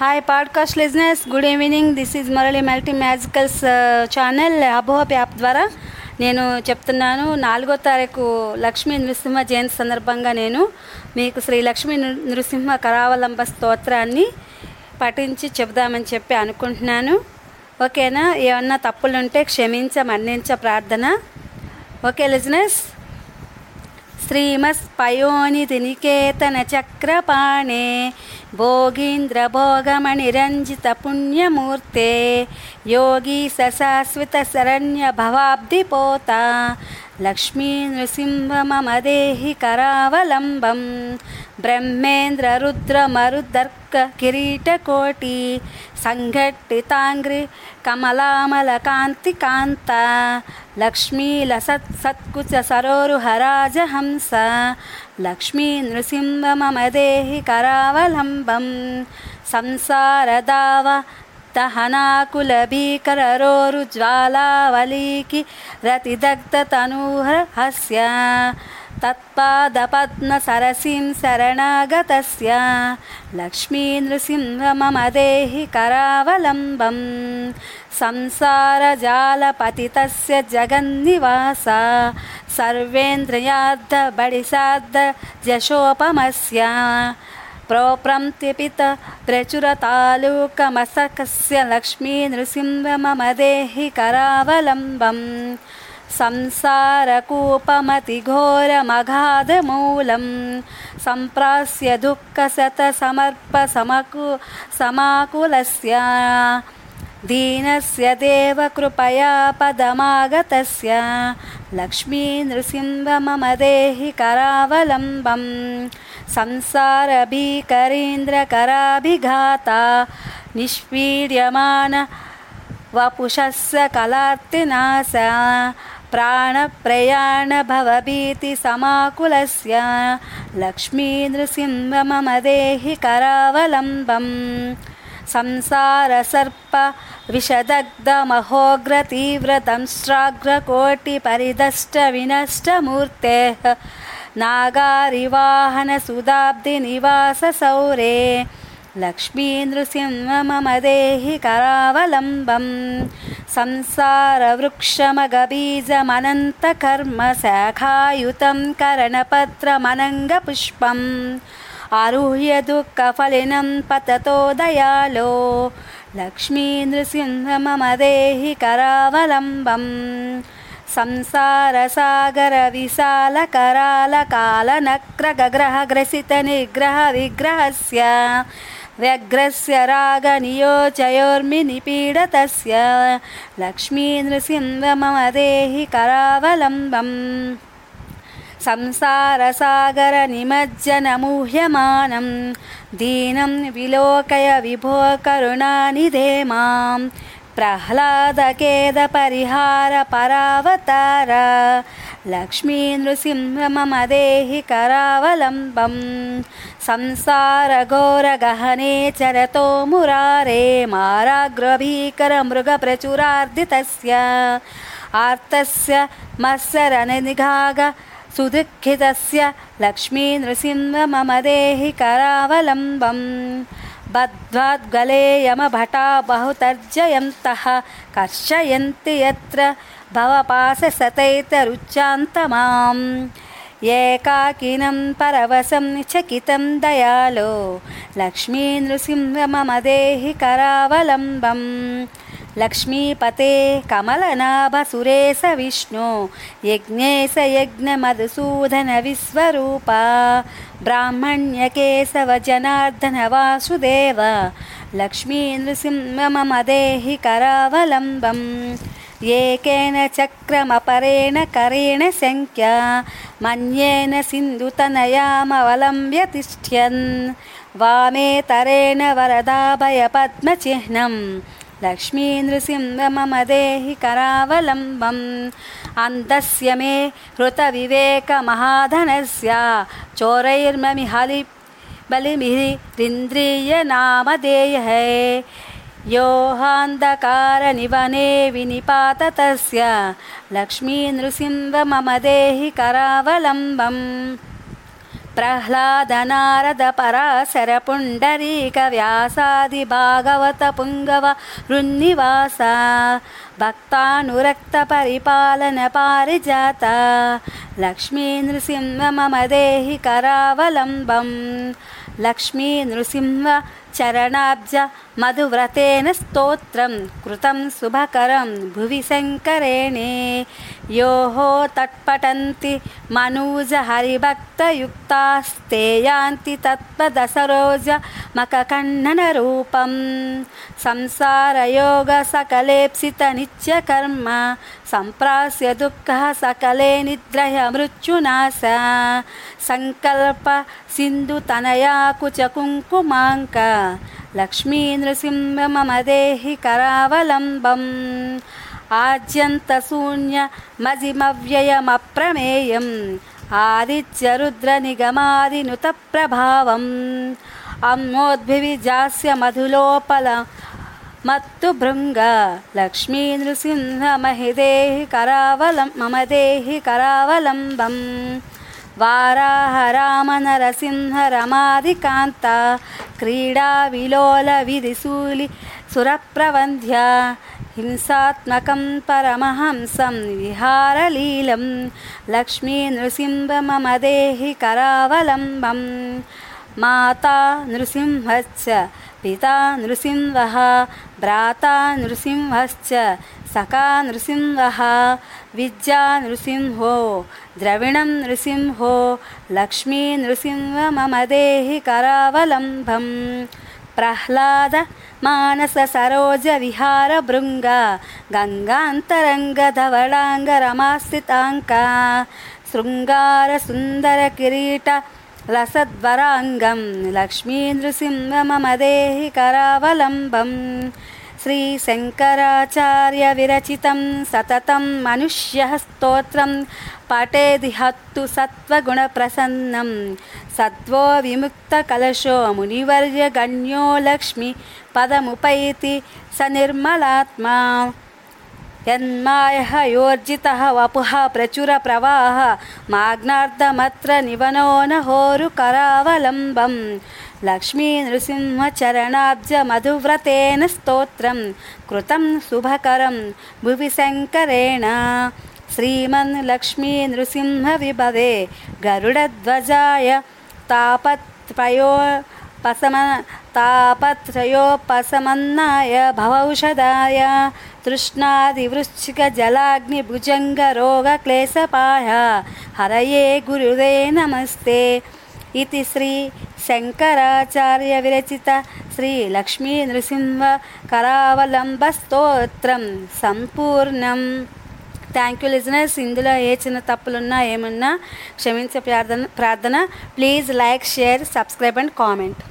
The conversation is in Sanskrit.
Hi podcast listeners good evening this is Murali multi magicals channel అబోహప్ app ద్వారా. నేను చెప్తున్నాను నాలుగో తారీఖు లక్ష్మీ నృసింహ జయంతి సందర్భంగా నేను మీకు శ్రీ లక్ష్మీ నృసింహ కరావలంబ స్తోత్రాన్ని పఠించి చెబుదామని చెప్పి అనుకుంటున్నాను. ఓకేనా? ఏమన్నా తప్పులుంటే క్షమించ మన్నించ ప్రార్థన. ఓకే లిజినెస్ श्रीमत्पयोनिधिनिकेतनचक्रपाणे भोगीन्द्रभोगमणिरञ्जितपुण्यमूर्ते योगी सशाश्वितशरण्यभवाब्धिपोता लक्ष्मीनृसिंह देहि करावलम्बं ब्रह्मेन्द्ररुद्रमरुदर्क किरीटकोटि सङ्घटिताङ्ग्रिकमलामलकान्तिकान्त लक्ष्मीलसत्सत्कुच सरोरुहराजहंस लक्ष्मी नृसिंह मदेहि करावलम्बं संसारदाव तहनाकुलभीकररोरुज्वालावलीकि रतिदग्धतनुह्रहस्य तत्पादपद्मसरसिं शरणागतस्य लक्ष्मीनृसिंह मम देहि करावलम्बम् संसारजालपतितस्य जगन्निवास सर्वेन्द्रयाद्धबलिशाद्ध यशोपमस्य प्रप्रंत्यपितप्रचुरतालूकमसकस्य लक्ष्मीनृसिंह मम देहि करावलम्बम्। संसारकूपमतिघोरमघाधमूलं सम्प्रास्य दुःखशतसमर्पसमकु समाकुलस्य दीनस्य देवकृपया पदमागतस्य। लक्ष्मीनृसिंह ममदेहि करावलम्बं संसारभीकरीन्द्रकराभिघाता निष्पीड्यमान वपुषस्य कलार्तिनाश। प्राणप्रयाण भवभीति समाकुलस्य। लक्ष्मीनृसिंह मम देहि करावलम्बम्। संसारसर्प विषदग्धमहोग्रतीव्रतंघ्रकोटिपरिदष्टविनष्टमूर्तेः नागारिवाहनसुधाब्धिनिवाससौरे लक्ष्मीनृसिंह मम देहि करावलम्बं संसारवृक्षमगबीजमनन्तकर्म शाखायुतं करणपत्रमनङ्गपुष्पम् आरुह्य दुःखफलिनं पततो दयालो। लक्ष्मीनृसिंह मम देहि करावलम्बम्। संसारसागरविशालकरालकालनक्रगग्रहग्रसितनिग्रहविग्रहस्य। व्यग्रस्य रागनियोचयोर्मिनिपीडतस्य लक्ष्मीन्द्रसिंह मम देहि करावलम्बम्। संसारसागरनिमज्जनमुह्यमानं। दीनं विलोकय विभो करुणानिधे मां। प्रह्लादकेदपरिहारपरावतार। लक्ष्मीनृसिंह मम देहि करावलम्बं संसारघोरगहने चरतो मुरारे माराग्रभीकरमृगप्रचुरार्दितस्य। आर्तस्य मत्सरनिघाग सुदुःखितस्य लक्ष्मीनृसिंह मम देहि करावलम्बं बद्ध्वाद्गले यमभटा बहु कर्षयन्ति यत्र भवपाश एकाकिनं परवसं चकितं दयालो लक्ष्मीनृसिंह मम देहि करावलम्बम् लक्ष्मीपते कमलनाभसुरे स विष्णु यज्ञे स यज्ञमधुसूदनविश्वरूपा ब्राह्मण्यकेशव जनार्दनवासुदेव लक्ष्मीनृसिंह मम देहि करावलम्बं एकेन चक्रमपरेण करेण शङ्क्या मन्येन सिन्धुतनयामवलम्ब्य तिष्ठ्यन् वामेतरेण वरदाभयपद्मचिह्नम् लक्ष्मीनृसिंह मम देहि करावलम्बम्। अन्तस्य मे हृतविवेकमहाधनस्य। चोरैर्ममि हलि यो योहान्धकारनिवने विनिपात तस्य लक्ष्मीनृसिंह मम देहि करावलम्बम्। प्रह्लादनारदपराशरपुण्डरीकव्यासादिभागवतपुङ्गव रुन्निवास भक्तानुरक्तपरिपालनपारिजात लक्ष्मीनृसिंह मम देहि करावलम्बं लक्ष्मीनृसिंहचरणाब्ज मधुव्रतेन स्तोत्रं कृतं शुभकरं भुवि शङ्करेणे योः तत्पठन्ति मनूजहरिभक्तयुक्तास्ते यान्ति तत्पदसरोजमकखण्डनरूपं संसारयोगसकलेप्सितनित्यकर्म सम्प्रास्य दुःखः सकले निद्रय मृत्युनाश। सङ्कल्पसिन्धुतनयाकुचकुङ्कुमाङ्क लक्ष्मीनृसिंह मम देहि करावलम्बम्। आद्यन्तशून्यमधिमव्ययमप्रमेयम् आदित्यरुद्रनिगमादिनुतप्रभावम्। अम्नोद्भिविजास्य मधुलोपल मत्तु भृङ्ग लक्ष्मीनृसिंह महिदेहि करावलं मम देहि करावलम्बम्। वाराहरामनरसिंहरमादिकान्ता क्रीडाविलोलविधिसूलि सुरप्रवन्ध्या हिंसात्मकं परमहंसं विहारलीलं लक्ष्मीनृसिंह मम देहि करावलम्बं माता नृसिंहश्च पिता नृसिंहः भ्राता नृसिंहश्च सखा नृसिंहः विद्या नृसिंहो द्रविणं नृसिंहो लक्ष्मीनृसिंह मम देहि करावलम्बम् ప్రహ్లాద మానస సరోజ విహార భృంగ గంగాంతరంగ ధవళాంగ రమాస్థితాంక శృంగార సుందర కిరీట లసద్వరాంగం లక్ష్మీ నృసింహ మమదేహి కరావలంబం శ్రీ శంకరాచార్య విరచితం సతతం మనుష్య స్తోత్రం పటేది హత్తు సత్వగుణప్రసన్నం సత్వో విముక్త కలశో మునివర్య यन्मायः योर्जितः वपुः प्रचुरप्रवाहः माग्नार्धमत्र निवनो न होरुकरावलम्बं लक्ष्मीनृसिंहचरणाब्जमधुव्रतेन स्तोत्रं कृतं शुभकरं भुवि शङ्करेण श्रीमन्लक्ष्मीनृसिंहविभवे गरुडध्वजाय तापयो తాపత్రయోపశమన్నాయ భవౌషధాయ తృష్ణాదివృశ్చిక జలాగ్ని భుజంగ రోగ క్లేశపాయ హరయే గురుదే నమస్తే. ఇది శ్రీ శంకరాచార్య విరచిత శ్రీ లక్ష్మీ నృసింహ కరావలంబ స్తోత్రం సంపూర్ణం. థ్యాంక్ యూ లిజనర్స్ ఇందులో ఏ చిన్న తప్పులున్నా ఏమున్నా క్షమించే ప్రార్థన ప్రార్థన. Please like share subscribe and comment